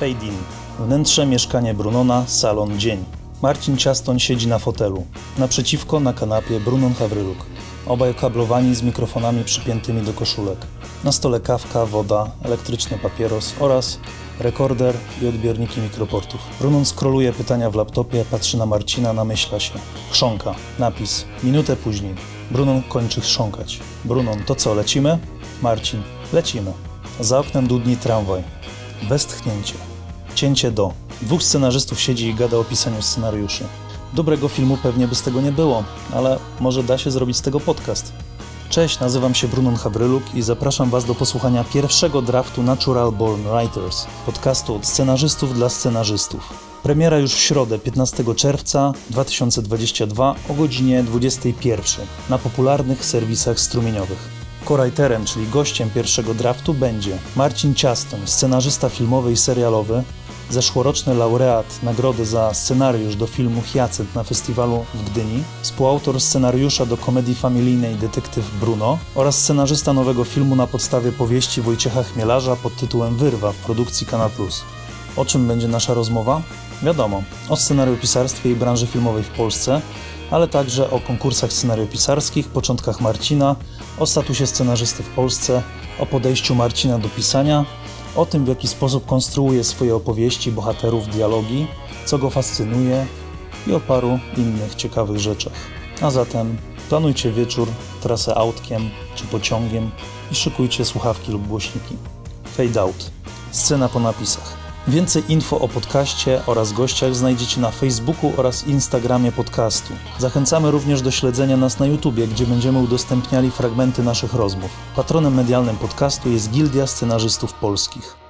Fade in. Wnętrze mieszkanie Brunona, salon dzień. Marcin Ciastoń siedzi na fotelu. Naprzeciwko na kanapie Brunon Hawryluk. Obaj kablowani z mikrofonami przypiętymi do koszulek. Na stole kawka, woda, elektryczny papieros oraz rekorder i odbiorniki mikroportów. Brunon skroluje pytania w laptopie, patrzy na Marcina, namyśla się. Chrząka. Napis. Minutę później. Brunon kończy chrząkać. Brunon, to co, lecimy? Marcin. Lecimy. Za oknem dudni tramwaj. Westchnięcie. Cięcie do. Dwóch scenarzystów siedzi i gada o pisaniu scenariuszy. Dobrego filmu pewnie by z tego nie było, ale może da się zrobić z tego podcast. Cześć, nazywam się Brunon Hawryluk i zapraszam Was do posłuchania pierwszego draftu Natural Born Writers, podcastu od scenarzystów dla scenarzystów. Premiera już w środę, 15 czerwca 2022 o godzinie 21 na popularnych serwisach strumieniowych. Korajterem, czyli gościem pierwszego draftu będzie Marcin Ciastoń, scenarzysta filmowy i serialowy, zeszłoroczny laureat nagrody za scenariusz do filmu Hyacynt na festiwalu w Gdyni, współautor scenariusza do komedii familijnej Detektyw Bruno oraz scenarzysta nowego filmu na podstawie powieści Wojciecha Chmielarza pod tytułem Wyrwa w produkcji Kanal Plus. O czym będzie nasza rozmowa? Wiadomo, o scenariopisarstwie i branży filmowej w Polsce, ale także o konkursach scenariopisarskich, początkach Marcina, o statusie scenarzysty w Polsce, o podejściu Marcina do pisania, o tym w jaki sposób konstruuje swoje opowieści, bohaterów, dialogi, co go fascynuje i o paru innych ciekawych rzeczach. A zatem planujcie wieczór, trasę autkiem czy pociągiem i szykujcie słuchawki lub głośniki. Fade out. Scena po napisach. Więcej info o podcaście oraz gościach znajdziecie na Facebooku oraz Instagramie podcastu. Zachęcamy również do śledzenia nas na YouTubie, gdzie będziemy udostępniali fragmenty naszych rozmów. Patronem medialnym podcastu jest Gildia Scenarzystów Polskich.